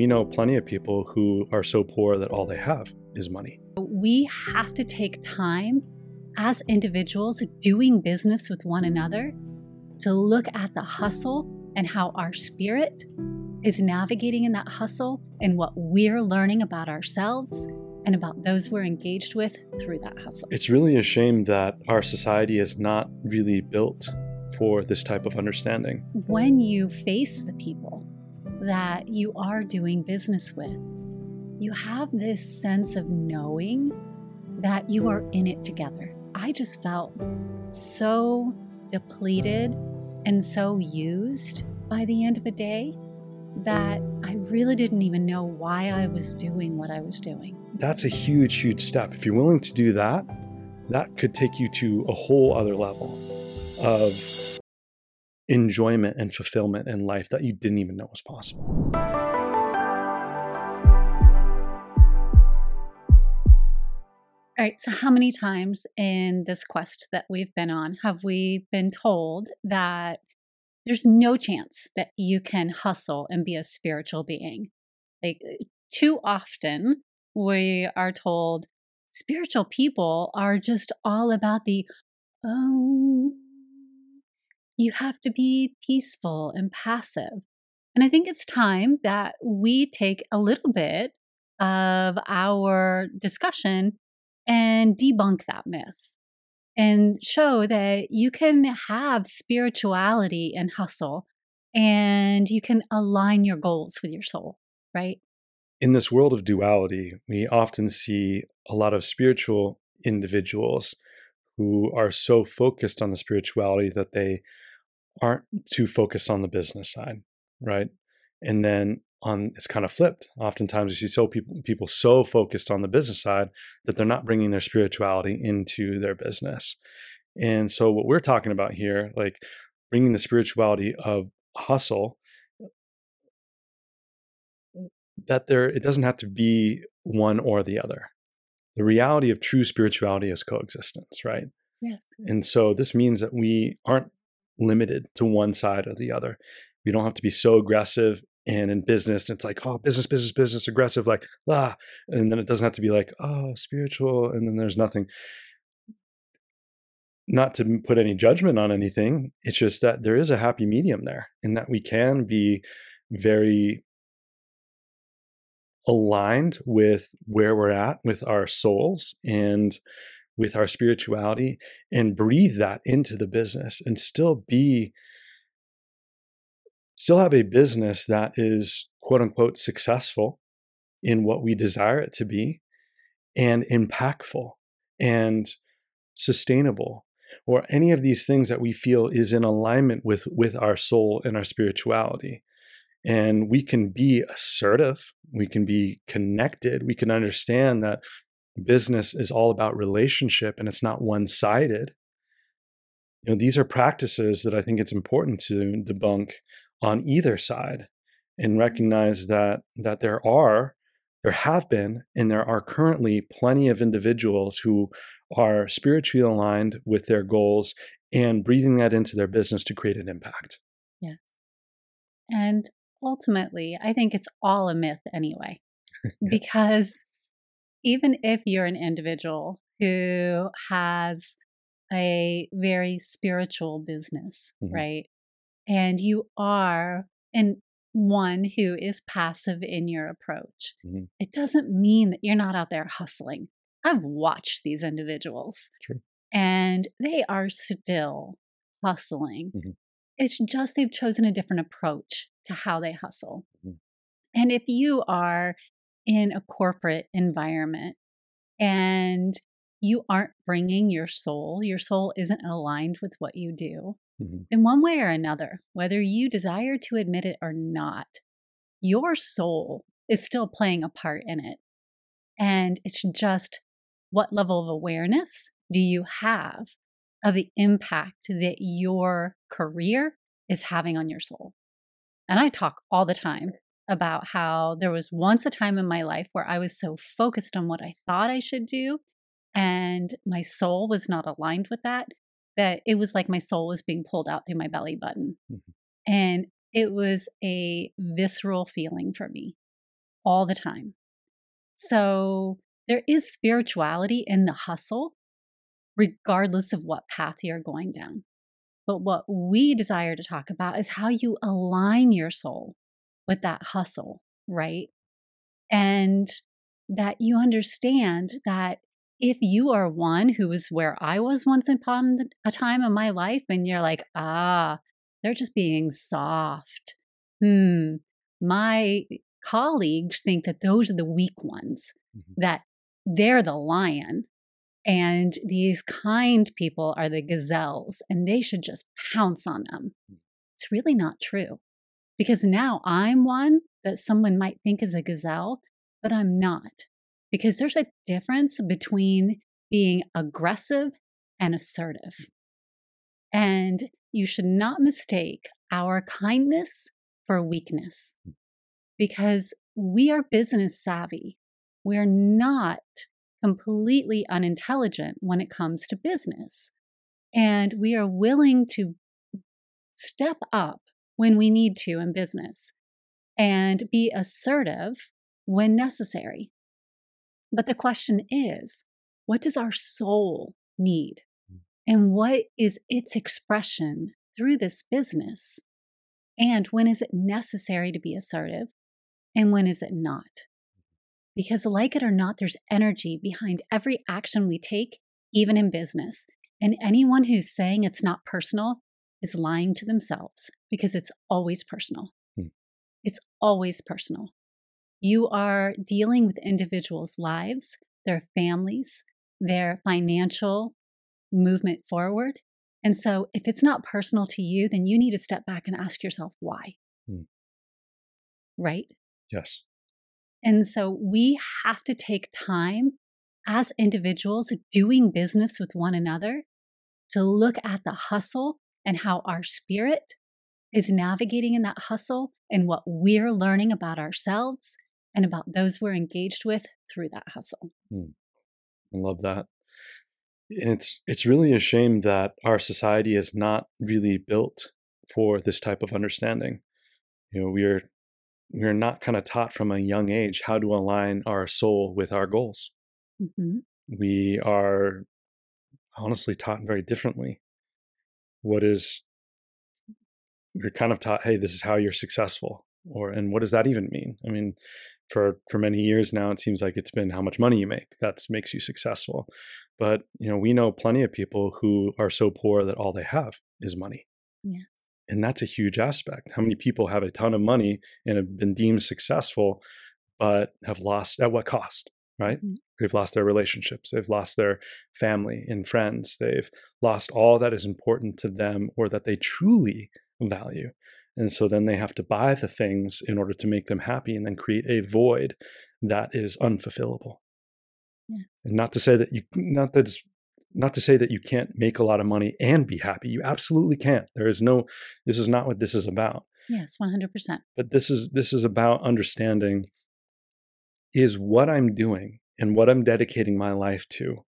we know plenty of people who are so poor that all they have is money. We have to take time as individuals doing business with one another to look at the hustle and how our spirit is navigating in that hustle and what we're learning about ourselves and about those we're engaged with through that hustle. It's really a shame that our society is not really built for this type of understanding. When you face the people that you are doing business with, you have this sense of knowing that you are in it together. I just felt so depleted and so used by the end of the day that I really didn't even know why I was doing what I was doing. That's a huge, huge step. If you're willing to do that, that could take you to a whole other level of enjoyment and fulfillment in life that you didn't even know was possible. All right, so how many times in this quest that we've been on have we been told that there's no chance that you can hustle and be a spiritual being? Like, uh, too often we are told spiritual people are just all about the, oh, you have to be peaceful and passive. And I think it's time that we take a little bit of our discussion and debunk that myth and show that you can have spirituality and hustle and you can align your goals with your soul, right? In this world of duality, we often see a lot of spiritual individuals who are so focused on the spirituality that they aren't too focused on the business side, right? And then on it's kind of flipped. Oftentimes, you see so people people so focused on the business side that they're not bringing their spirituality into their business. And so, what we're talking about here, like bringing the spirituality of hustle, uh, that there it doesn't have to be one or the other. The reality of true spirituality is coexistence, right? Yes. And so this means that we aren't limited to one side or the other. We don't have to be so aggressive and in business it's like oh business business business aggressive like ah and then it doesn't have to be like oh spiritual and then there's nothing not to put any judgment on anything it's just that there is a happy medium there and that we can be very aligned with where we're at with our souls and with our spirituality and breathe that into the business and still be still have a business that is quote unquote successful in what we desire it to be and impactful and sustainable or any of these things that we feel is in alignment with with our soul and our spirituality. And we can be assertive we can be connected we can understand that business is all about relationship and it's not one-sided you know these are practices that i think it's important to debunk on either side and recognize that that there are there have been and there are currently plenty of individuals who are spiritually aligned with their goals and breathing that into their business to create an impact. Yeah. And ultimately, I think it's all a myth anyway. Because even if you're an individual who has a very spiritual business, mm-hmm. right? and you are and one who is passive in your approach. Mm-hmm. It doesn't mean that you're not out there hustling. I've watched these individuals True. and they are still hustling. Mm-hmm. It's just they've chosen a different approach to how they hustle. Mm-hmm. And if you are in a corporate environment and you aren't bringing your soul, your soul isn't aligned with what you do, mm-hmm. in one way or another, whether you desire to admit it or not, your soul is still playing a part in it. And it's just what level of awareness do you have of the impact that your career is having on your soul? And I talk all the time about how there was once a time in my life where I was so focused on what I thought I should do, and my soul was not aligned with that, that it was like my soul was being pulled out through my belly button. Mm-hmm. And it was a visceral feeling for me. all the time. So there is spirituality in the hustle, regardless of what path you're going down. But what we desire to talk about is how you align your soul with that hustle, right? And that you understand that if you are one who was where I was once upon a time in my life, and you're like, ah, they're just being soft. Hmm. My colleagues think that those are the weak ones, mm-hmm. that they're the lion, and these kind people are the gazelles, and they should just pounce on them. Mm. It's really not true. Because now I'm one that someone might think is a gazelle, but I'm not because there's a difference between being aggressive and assertive. And you should not mistake our kindness for weakness because we are business savvy. We're not completely unintelligent when it comes to business. And we are willing to step up when we need to in business and be assertive when necessary. But the question is, what does our soul need? Mm. And what is its expression through this business? And when is it necessary to be assertive? And when is it not? Because, like it or not, there's energy behind every action we take, even in business. And anyone who's saying it's not personal is lying to themselves because it's always personal. Hmm. It's always personal. You are dealing with individuals' lives, their families, their financial movement forward. And so, if it's not personal to you, then you need to step back and ask yourself why. Hmm. Right? Yes. And so, we have to take time as individuals doing business with one another to look at the hustle and how our spirit is navigating in that hustle and what we're learning about ourselves and about those we're engaged with through that hustle. Hmm. I love that. And it's it's really a shame that our society is not really built for this type of understanding. You know, we are we are not kind of taught from a young age how to align our soul with our goals. Mm-hmm. We are honestly taught very differently. What is you're kind of taught, hey, this is how you're successful, or and what does that even mean? I mean, for for many years now it seems like it's been how much money you make that makes you successful. But you know we know plenty of people who are so poor that all they have is money. Yeah. And that's a huge aspect. How many people have a ton of money and have been deemed successful but have lost at what cost right? Mm-hmm. They've lost their relationships they've lost their family and friends they've lost all that is important to them or that they truly value and so then they have to buy the things in order to make them happy and then create a void that is unfulfillable. Yeah. And not to say that you not that not to say that you can't make a lot of money and be happy. You absolutely can't. There is no this is not what this is about. Yes, 100%. But this is this is about understanding is what I'm doing and what I'm dedicating my life to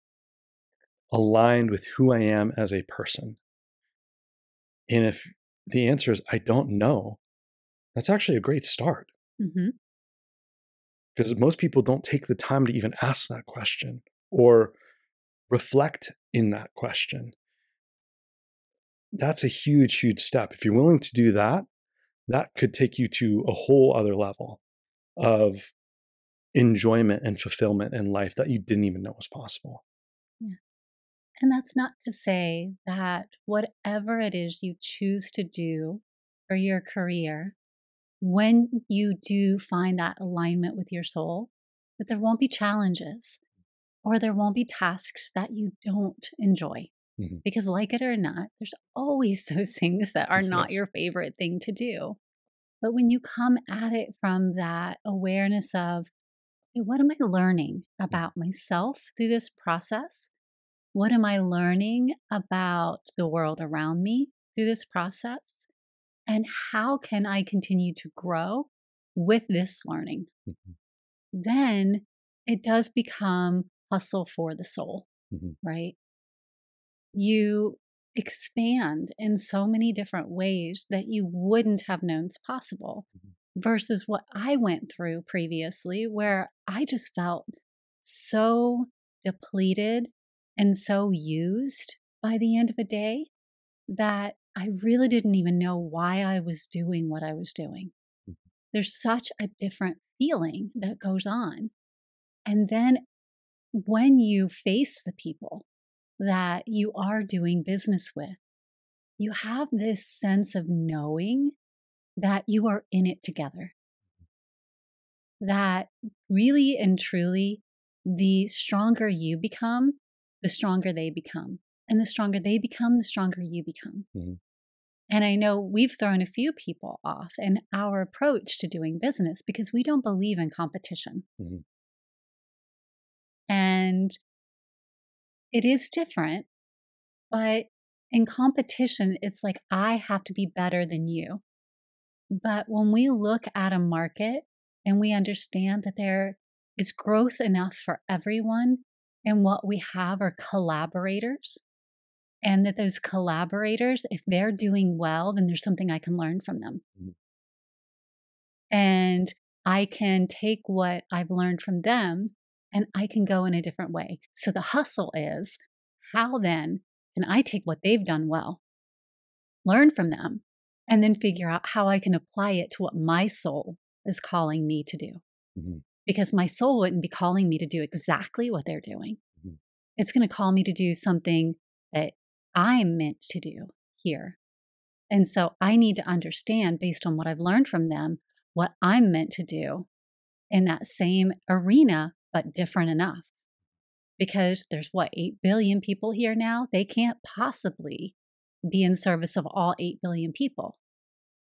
aligned with who I am as a person. And if the answer is I don't know, that's actually a great start. Mm-hmm. Because most people don't take the time to even ask that question or reflect in that question. That's a huge, huge step. If you're willing to do that, that could take you to a whole other level of enjoyment and fulfillment in life that you didn't even know was possible. Yeah. And that's not to say that whatever it is you choose to do for your career, when you do find that alignment with your soul, that there won't be challenges or there won't be tasks that you don't enjoy. Mm-hmm. Because, like it or not, there's always those things that are not your favorite thing to do. But when you come at it from that awareness of, what am I learning about myself through this process? What am I learning about the world around me through this process? And how can I continue to grow with this learning? Mm-hmm. Then it does become hustle for the soul, mm-hmm. right? You expand in so many different ways that you wouldn't have known it's possible. Mm-hmm. Versus what I went through previously, where I just felt so depleted and so used by the end of the day that I really didn't even know why I was doing what I was doing. Mm-hmm. There's such a different feeling that goes on. And then when you face the people that you are doing business with, you have this sense of knowing that you are in it together. That really and truly, the stronger you become, the stronger they become. And the stronger they become, the stronger you become. Mm-hmm. And I know we've thrown a few people off in our approach to doing business because we don't believe in competition. Mm-hmm. And it is different, but in competition, it's like I have to be better than you. But when we look at a market and we understand that there is growth enough for everyone, and what we have are collaborators, and that those collaborators, if they're doing well, then there's something I can learn from them. Mm-hmm. And I can take what I've learned from them and I can go in a different way. So the hustle is how then can I take what they've done well, learn from them, and then figure out how I can apply it to what my soul is calling me to do. Mm-hmm. Because my soul wouldn't be calling me to do exactly what they're doing. Mm-hmm. It's going to call me to do something that I'm meant to do here. And so I need to understand, based on what I've learned from them, what I'm meant to do in that same arena, but different enough. Because there's what, 8 billion people here now? They can't possibly be in service of all 8 billion people.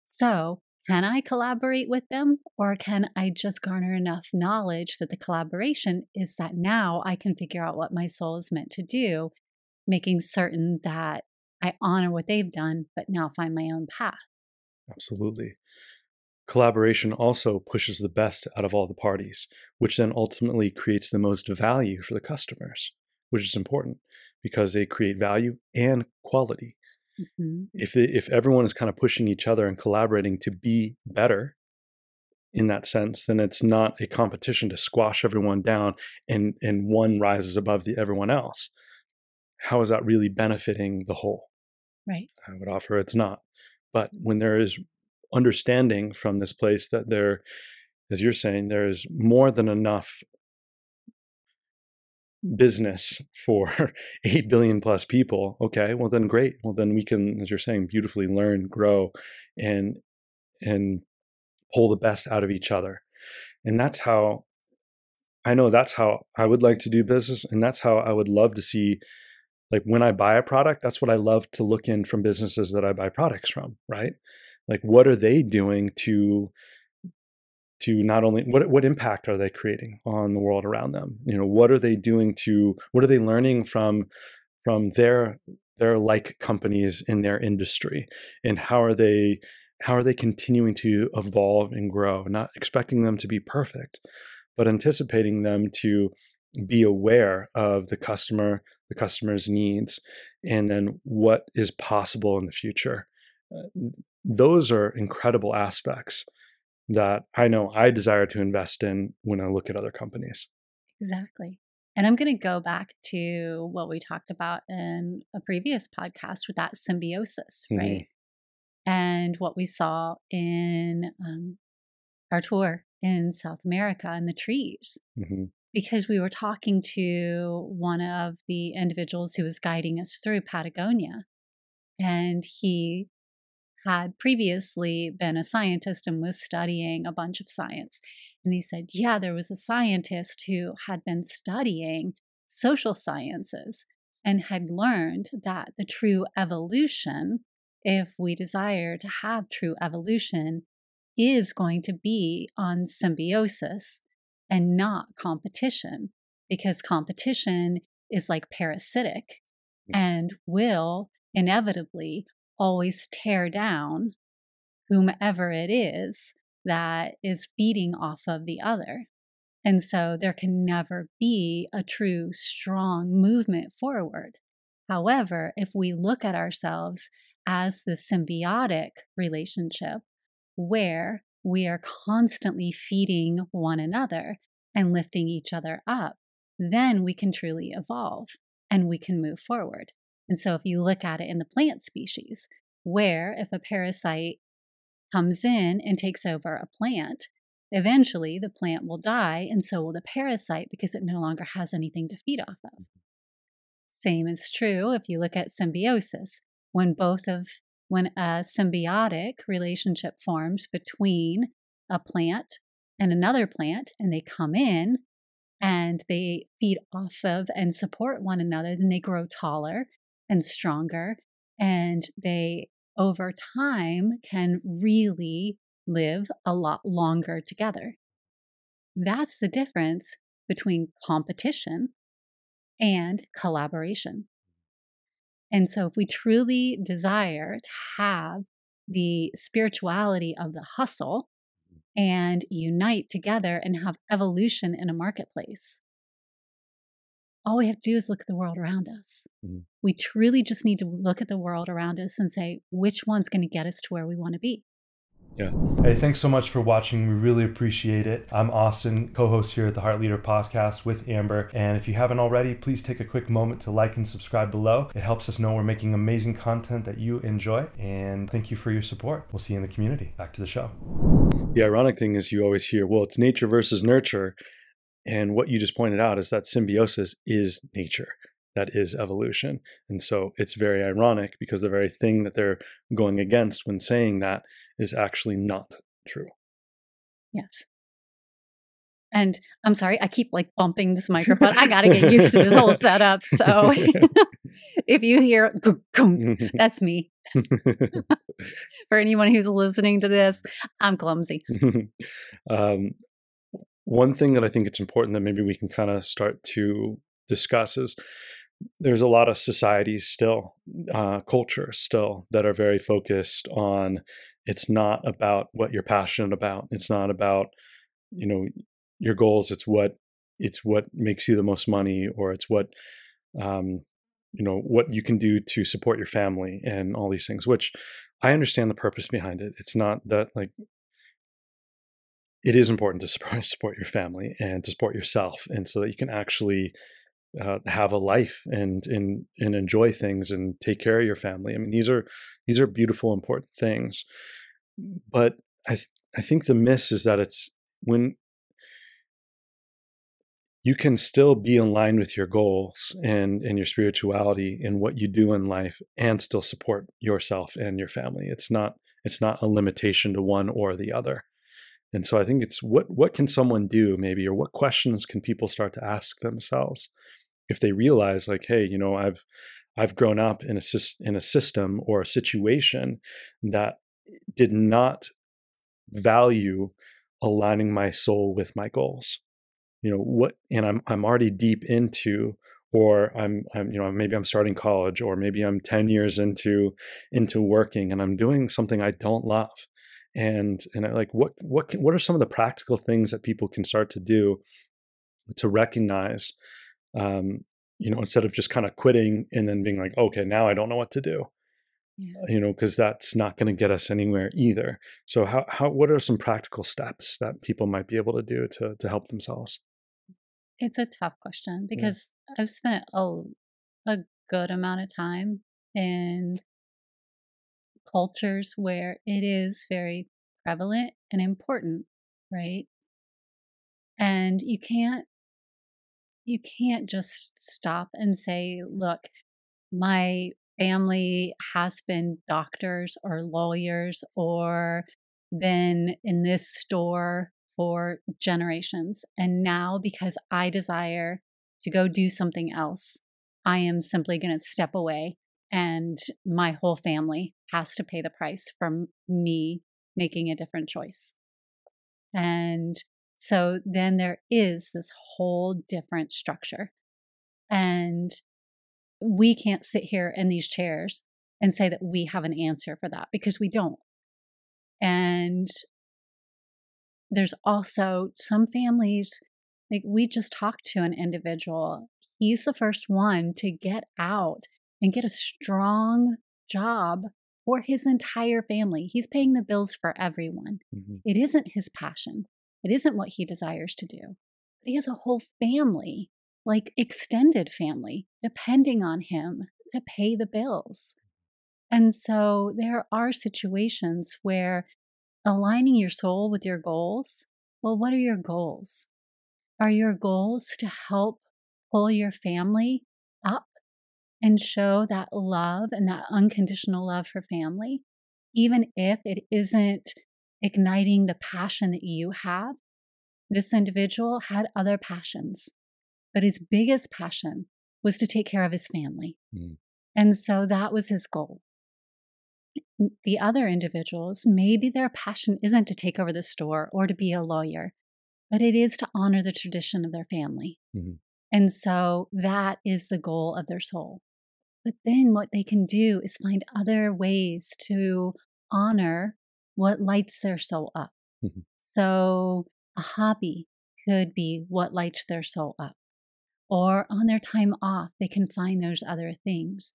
So, can I collaborate with them or can I just garner enough knowledge that the collaboration is that now I can figure out what my soul is meant to do making certain that I honor what they've done, but now find my own path. Absolutely. Collaboration also pushes the best out of all the parties, which then ultimately creates the most value for the customers, which is important because they create value and quality. Mm-hmm. If they, if everyone is kind of pushing each other and collaborating to be better in that sense, then it's not a competition to squash everyone down and and one rises above the everyone else how is that really benefiting the whole? Right. I would offer it's not. But when there is understanding from this place that there, as you're saying, there is more than enough business for 8 billion plus people okay well then great well then we can as you're saying beautifully learn grow and and pull the best out of each other and that's how i know that's how i would like to do business and that's how i would love to see like when I buy a product, that's what I love to look in from businesses that I buy products from, right? Like what are they doing to to not only what what impact are they creating on the world around them? You know, what are they doing to what are they learning from from their their like companies in their industry and how are they how are they continuing to evolve and grow not expecting them to be perfect but anticipating them to be aware of the customer the customer's needs, and then what is possible in the future. Uh, those are incredible aspects that I know I desire to invest in when I look at other companies. Exactly. And I'm going to go back to what we talked about in a previous podcast with that symbiosis, mm-hmm. right? And what we saw in um, our tour in South America and the trees. Mm-hmm because we were talking to one of the individuals who was guiding us through Patagonia. And he had previously been a scientist and was studying a bunch of science. And he said, Yeah, there was a scientist who had been studying social sciences and had learned that the true evolution, if we desire to have true evolution, is going to be on symbiosis and not competition because competition is like parasitic mm. and will inevitably always tear down whomever it is that is feeding off of the other. And so there can never be a true strong movement forward. However, if we look at ourselves as the symbiotic relationship where we are constantly feeding one another and lifting each other up, then we can truly evolve and we can move forward. And so, if you look at it in the plant species, where if a parasite comes in and takes over a plant, eventually the plant will die, and so will the parasite because it no longer has anything to feed off of. Mm-hmm. Same is true if you look at symbiosis. When both of when a symbiotic relationship forms between a plant and another plant and they come in and they feed off of and support one another, then they grow taller and stronger and they over time can really live a lot longer together. That's the difference between competition and collaboration. And so, if we truly desire to have the spirituality of the hustle and unite together and have evolution in a marketplace, all we have to do is look at the world around us. Mm-hmm. We truly just need to look at the world around us and say, which one's going to get us to where we want to be? Yeah. Hey, thanks so much for watching. We really appreciate it. I'm Austin, co host here at the Heart Leader podcast with Amber. And if you haven't already, please take a quick moment to like and subscribe below. It helps us know we're making amazing content that you enjoy. And thank you for your support. We'll see you in the community. Back to the show. The ironic thing is, you always hear, well, it's nature versus nurture. And what you just pointed out is that symbiosis is nature. That is evolution. And so it's very ironic because the very thing that they're going against when saying that is actually not true. Yes. And I'm sorry, I keep like bumping this microphone. I got to get used to this whole setup. So if you hear, that's me. For anyone who's listening to this, I'm clumsy. Um, one thing that I think it's important that maybe we can kind of start to discuss is there's a lot of societies still, uh, cultures still that are very focused on it's not about what you're passionate about. It's not about, you know, your goals. It's what it's what makes you the most money or it's what um, you know what you can do to support your family and all these things which i understand the purpose behind it it's not that like it is important to support, your family and to support yourself, and so that you can actually uh, have a life and and and enjoy things and take care of your family. I mean, these are these are beautiful, important things. But I th- I think the miss is that it's when you can still be in line with your goals and and your spirituality and what you do in life and still support yourself and your family. It's not it's not a limitation to one or the other. And so I think it's what what can someone do maybe or what questions can people start to ask themselves if they realize like hey, you know, I've I've grown up in a in a system or a situation that did not value aligning my soul with my goals. You know, what and I'm I'm already deep into or I'm I'm you know maybe I'm starting college or maybe I'm 10 years into into working and I'm doing something I don't love and and I, like what what can, what are some of the practical things that people can start to do to recognize um, you know instead of just kind of quitting and then being like okay now I don't know what to do yeah. you know because that's not going to get us anywhere either so how how what are some practical steps that people might be able to do to to help themselves it's a tough question because yeah. I've spent a a good amount of time in cultures where it is very prevalent and important, right? And you can't you can't just stop and say, look, my family has been doctors or lawyers or been in this store for generations. And now, because I desire to go do something else, I am simply going to step away and my whole family has to pay the price for me making a different choice. And so then there is this whole different structure. And we can't sit here in these chairs and say that we have an answer for that because we don't. And there's also some families, like we just talked to an individual. He's the first one to get out and get a strong job for his entire family. He's paying the bills for everyone. Mm-hmm. It isn't his passion, it isn't what he desires to do. But he has a whole family, like extended family, depending on him to pay the bills. And so there are situations where aligning your soul with your goals well, what are your goals? Are your goals to help pull your family up and show that love and that unconditional love for family, even if it isn't igniting the passion that you have? This individual had other passions, but his biggest passion was to take care of his family. Mm. And so that was his goal the other individuals, maybe their passion isn't to take over the store or to be a lawyer, but it is to honor the tradition of their family. Mm-hmm. And so that is the goal of their soul. But then what they can do is find other ways to honor what lights their soul up. Mm-hmm. So a hobby could be what lights their soul up. Or on their time off, they can find those other things.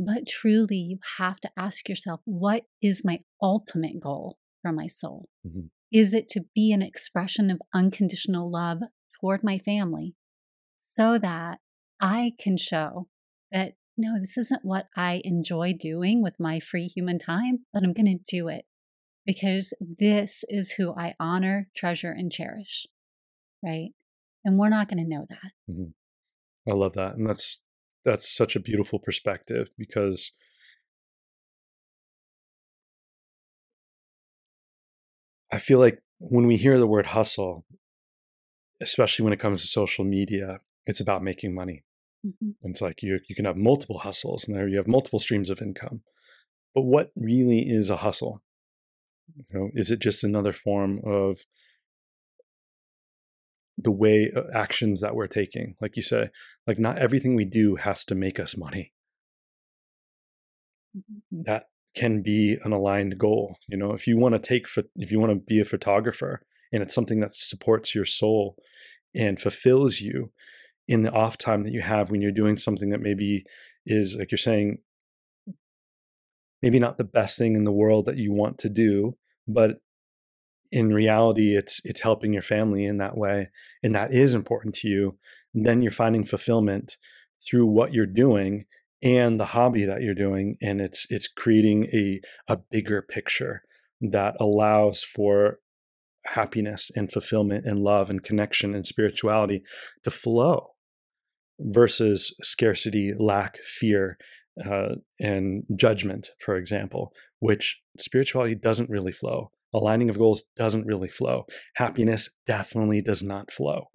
But truly, you have to ask yourself what is my ultimate goal for my soul? Mm-hmm. Is it to be an expression of unconditional love toward my family so that I can show that no, this isn't what I enjoy doing with my free human time, but I'm going to do it because this is who I honor, treasure, and cherish. Right. And we're not going to know that. Mm-hmm. I love that. And that's that's such a beautiful perspective because I feel like when we hear the word hustle, especially when it comes to social media, it's about making money. Mm-hmm. It's like you you can have multiple hustles and there you have multiple streams of income. But what really is a hustle? You know, is it just another form of the way uh, actions that we're taking like you say like not everything we do has to make us money mm-hmm. that can be an aligned goal you know if you want to take if you want to be a photographer and it's something that supports your soul and fulfills you in the off time that you have when you're doing something that maybe is like you're saying maybe not the best thing in the world that you want to do but in reality it's it's helping your family in that way and that is important to you then you're finding fulfillment through what you're doing and the hobby that you're doing and it's it's creating a a bigger picture that allows for happiness and fulfillment and love and connection and spirituality to flow versus scarcity lack fear uh, and judgment for example which spirituality doesn't really flow aligning of goals doesn't really flow. Happiness definitely does not flow.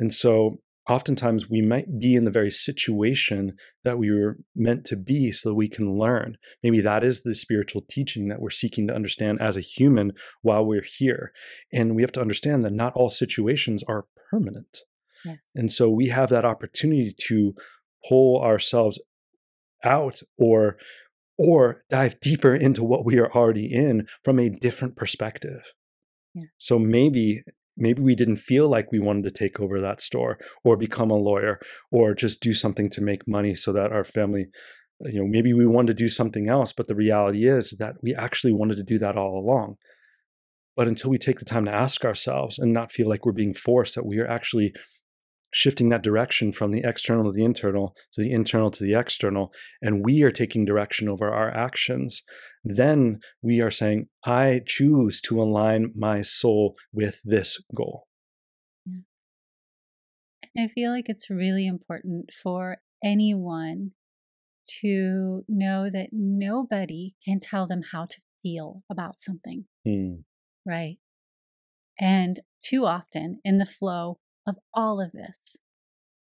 And so oftentimes we might be in the very situation that we were meant to be so we can learn. Maybe that is the spiritual teaching that we're seeking to understand as a human while we're here. And we have to understand that not all situations are permanent. Yes. And so we have that opportunity to pull ourselves out or or dive deeper into what we are already in from a different perspective. Yeah. So maybe maybe we didn't feel like we wanted to take over that store or become a lawyer or just do something to make money so that our family uh, you know maybe we wanted to do something else but the reality is that we actually wanted to do that all along but until we take the time to ask ourselves and not feel like we're being forced that we are actually shifting that direction from the external to the internal to the internal to the external and we are taking direction over our actions then we are saying i choose to align my soul with this goal yeah. i feel like it's really important for anyone to know that nobody can tell them how to feel about something hmm. right and too often in the flow of all of this,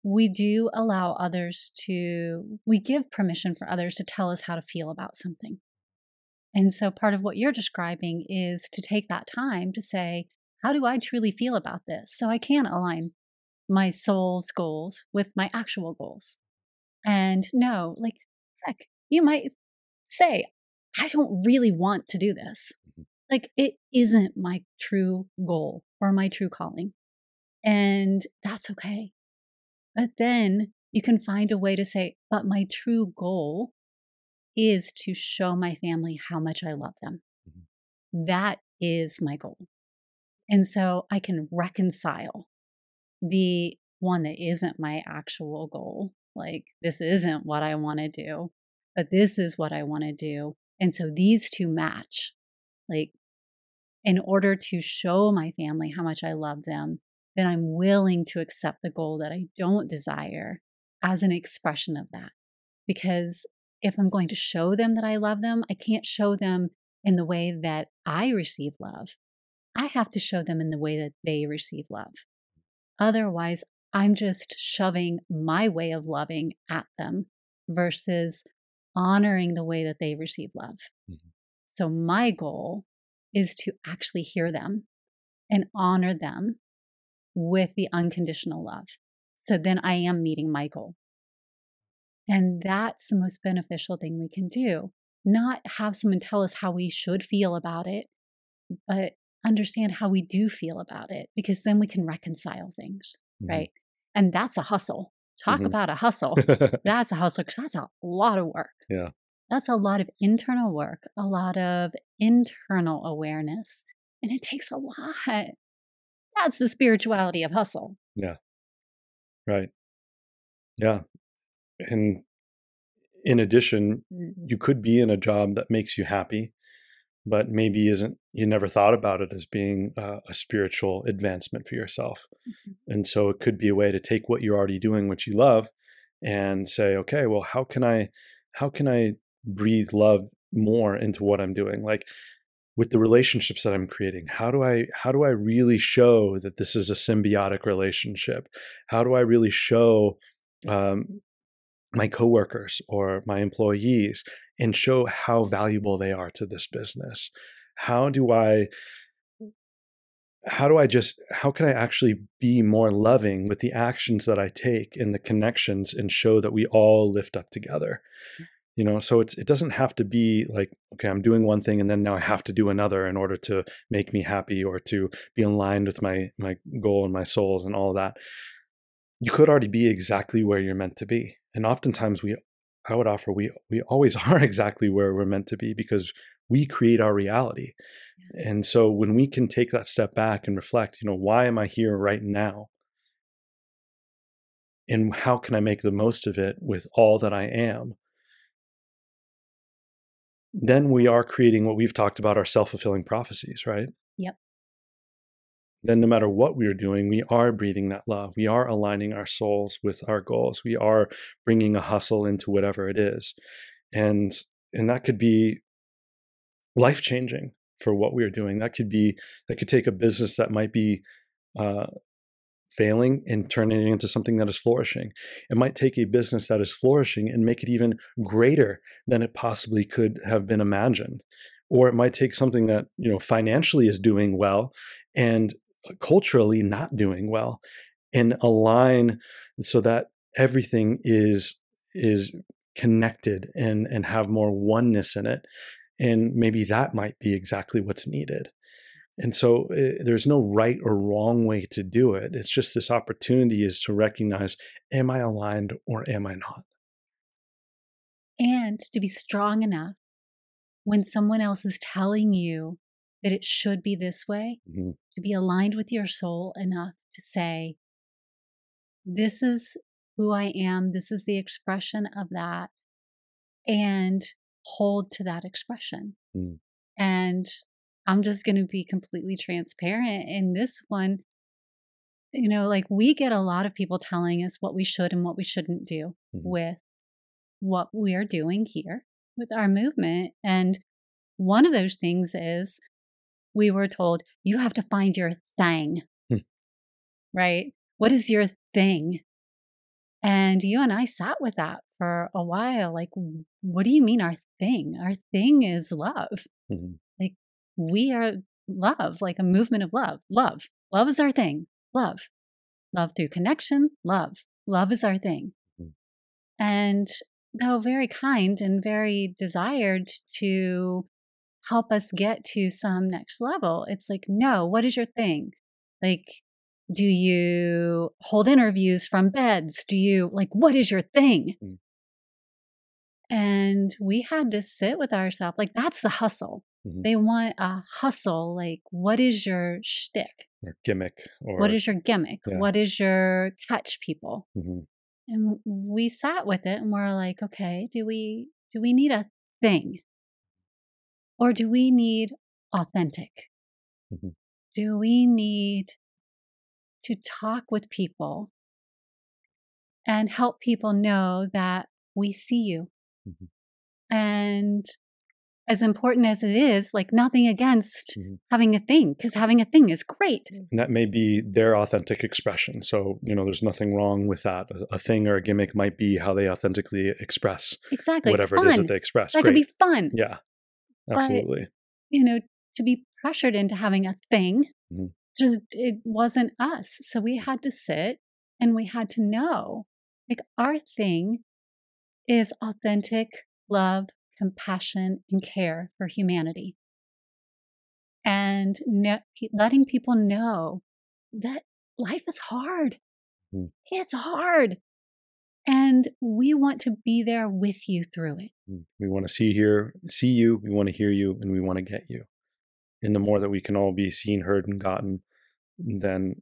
we do allow others to, we give permission for others to tell us how to feel about something. And so part of what you're describing is to take that time to say, how do I truly feel about this? So I can align my soul's goals with my actual goals. And no, like, heck, you might say, I don't really want to do this. Mm-hmm. Like, it isn't my true goal or my true calling. And that's okay. But then you can find a way to say, but my true goal is to show my family how much I love them. Mm-hmm. That is my goal. And so I can reconcile the one that isn't my actual goal. Like, this isn't what I want to do, but this is what I want to do. And so these two match. Like, in order to show my family how much I love them, then I'm willing to accept the goal that I don't desire as an expression of that. Because if I'm going to show them that I love them, I can't show them in the way that I receive love. I have to show them in the way that they receive love. Otherwise, I'm just shoving my way of loving at them versus honoring the way that they receive love. Mm-hmm. So, my goal is to actually hear them and honor them with the unconditional love. So then I am meeting my goal. And that's the most beneficial thing we can do. Not have someone tell us how we should feel about it, but understand how we do feel about it, because then we can reconcile things, mm-hmm. right? And that's a hustle. Talk mm-hmm. about a hustle. that's a hustle because that's a lot of work. Yeah. That's a lot of internal work, a lot of internal awareness. And it takes a lot. That's the spirituality of hustle. Yeah. Right. Yeah. And in addition, you could be in a job that makes you happy, but maybe isn't, you never thought about it as being uh, a spiritual advancement for yourself. Mm-hmm. And so it could be a way to take what you're already doing, what you love, and say, okay, well, how can I, how can I breathe love more into what I'm doing. Like with the relationships that I'm creating, how do I how do I really show that this is a symbiotic relationship? How do I really show um, my coworkers or my employees and show how valuable they are to this business? How do I how do I just how can I actually be more loving with the actions that I take and the connections and show that we all lift up together? You know so it's it doesn't have to be like okay i'm doing one thing and then now i have to do another in order to make me happy or to be aligned with my my goal and my souls and all that. You could already be exactly where you're meant to be and oftentimes we i would offer we we always are exactly where we're meant to be because we create our reality. And so when we can take that step back and reflect you know why am i here right now? And how can i make the most of it with all that i am then we are creating what we've talked about our self-fulfilling prophecies, right? Yep. Then no matter what we're doing, we are breathing that love. We are aligning our souls with our goals. We are bringing a hustle into whatever it is. And and that could be life changing for what we are doing. That could be that could take a business that might be uh, failing and turning it into something that is flourishing. It might take a business that is flourishing and make it even greater than it possibly could have been imagined. Or it might take something that, you know, financially is doing well and uh, culturally not doing well and align so that everything is is connected and and have more oneness in it and maybe that might be exactly what's needed and so uh, there's no right or wrong way to do it. It's just this opportunity is to recognize am I aligned or am I not? And to be strong enough when someone else is telling you that it should be this way, mm-hmm. to be aligned with your soul enough to say, This is who I am, this is the expression of that, and hold to that expression. Mm. And I'm just going to be completely transparent. In this one, you know, like we get a lot of people telling us what we should and what we shouldn't do mm-hmm. with what we are doing here with our movement. And one of those things is we were told, you have to find your thing, mm. right? What is your thing? And you and I sat with that for a while. Like, what do you mean, our thing? Our thing is love. Mm-hmm we are love, like a movement of love. Love. Love is our thing. Love. Love through connection. Love. Love is our thing. Mm-hmm. And though very kind and very desired to help us get to some next level, it's like, no, what is your thing? Like, do you hold interviews from beds? Do you, like, what is your thing? Mm. And we had to sit with ourselves. Like, that's the hustle. Mm-hmm. They want a hustle. Like, what is your shtick? Or gimmick. Or what is your gimmick? Yeah. What is your catch people? Mm-hmm. And we sat with it and we're like, okay, do we do we need a thing? Or do we need authentic? Mm-hmm. Do we need to talk with people and help people know that we see you? Mm-hmm. And as important as it is, like nothing against mm-hmm. having a thing, because having a thing is great. And that may be their authentic expression. So, you know, there's nothing wrong with that. A, a thing or a gimmick might be how they authentically express exactly whatever fun. it is that they express. That great. could be fun. Yeah, absolutely. But, you know, to be pressured into having a thing, mm-hmm. just it wasn't us. So we had to sit and we had to know like our thing is authentic love, compassion, and care for humanity. And letting people know that life is hard. Mm. It's hard. And we want to be there with you through it. Mm. We want to see here, see you, we want to hear you, and we want to get you. And the more that we can all be seen, heard, and gotten, then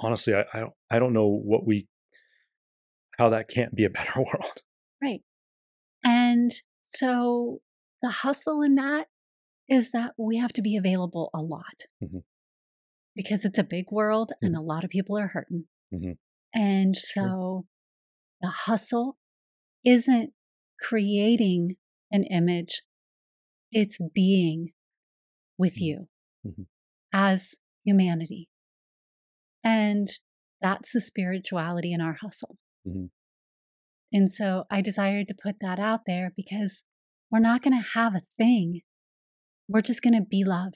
honestly, I, I, I don't know what we, how that can't be a better world. Right. And so the hustle in that is that we have to be available a lot mm-hmm. because it's a big world mm-hmm. and a lot of people are hurting. Mm-hmm. And so the hustle isn't creating an image, it's being with mm-hmm. you mm-hmm. as humanity. And that's the spirituality in our hustle. And so I desired to put that out there because we're not going to have a thing. We're just going to be love.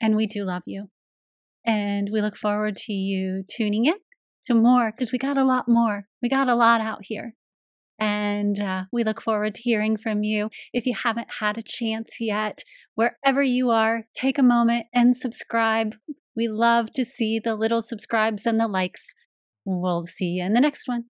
And we do love you. And we look forward to you tuning in to more because we got a lot more. We got a lot out here. And uh, we look forward to hearing from you. If you haven't had a chance yet, wherever you are, take a moment and subscribe. We love to see the little subscribes and the likes. We'll see you in the next one.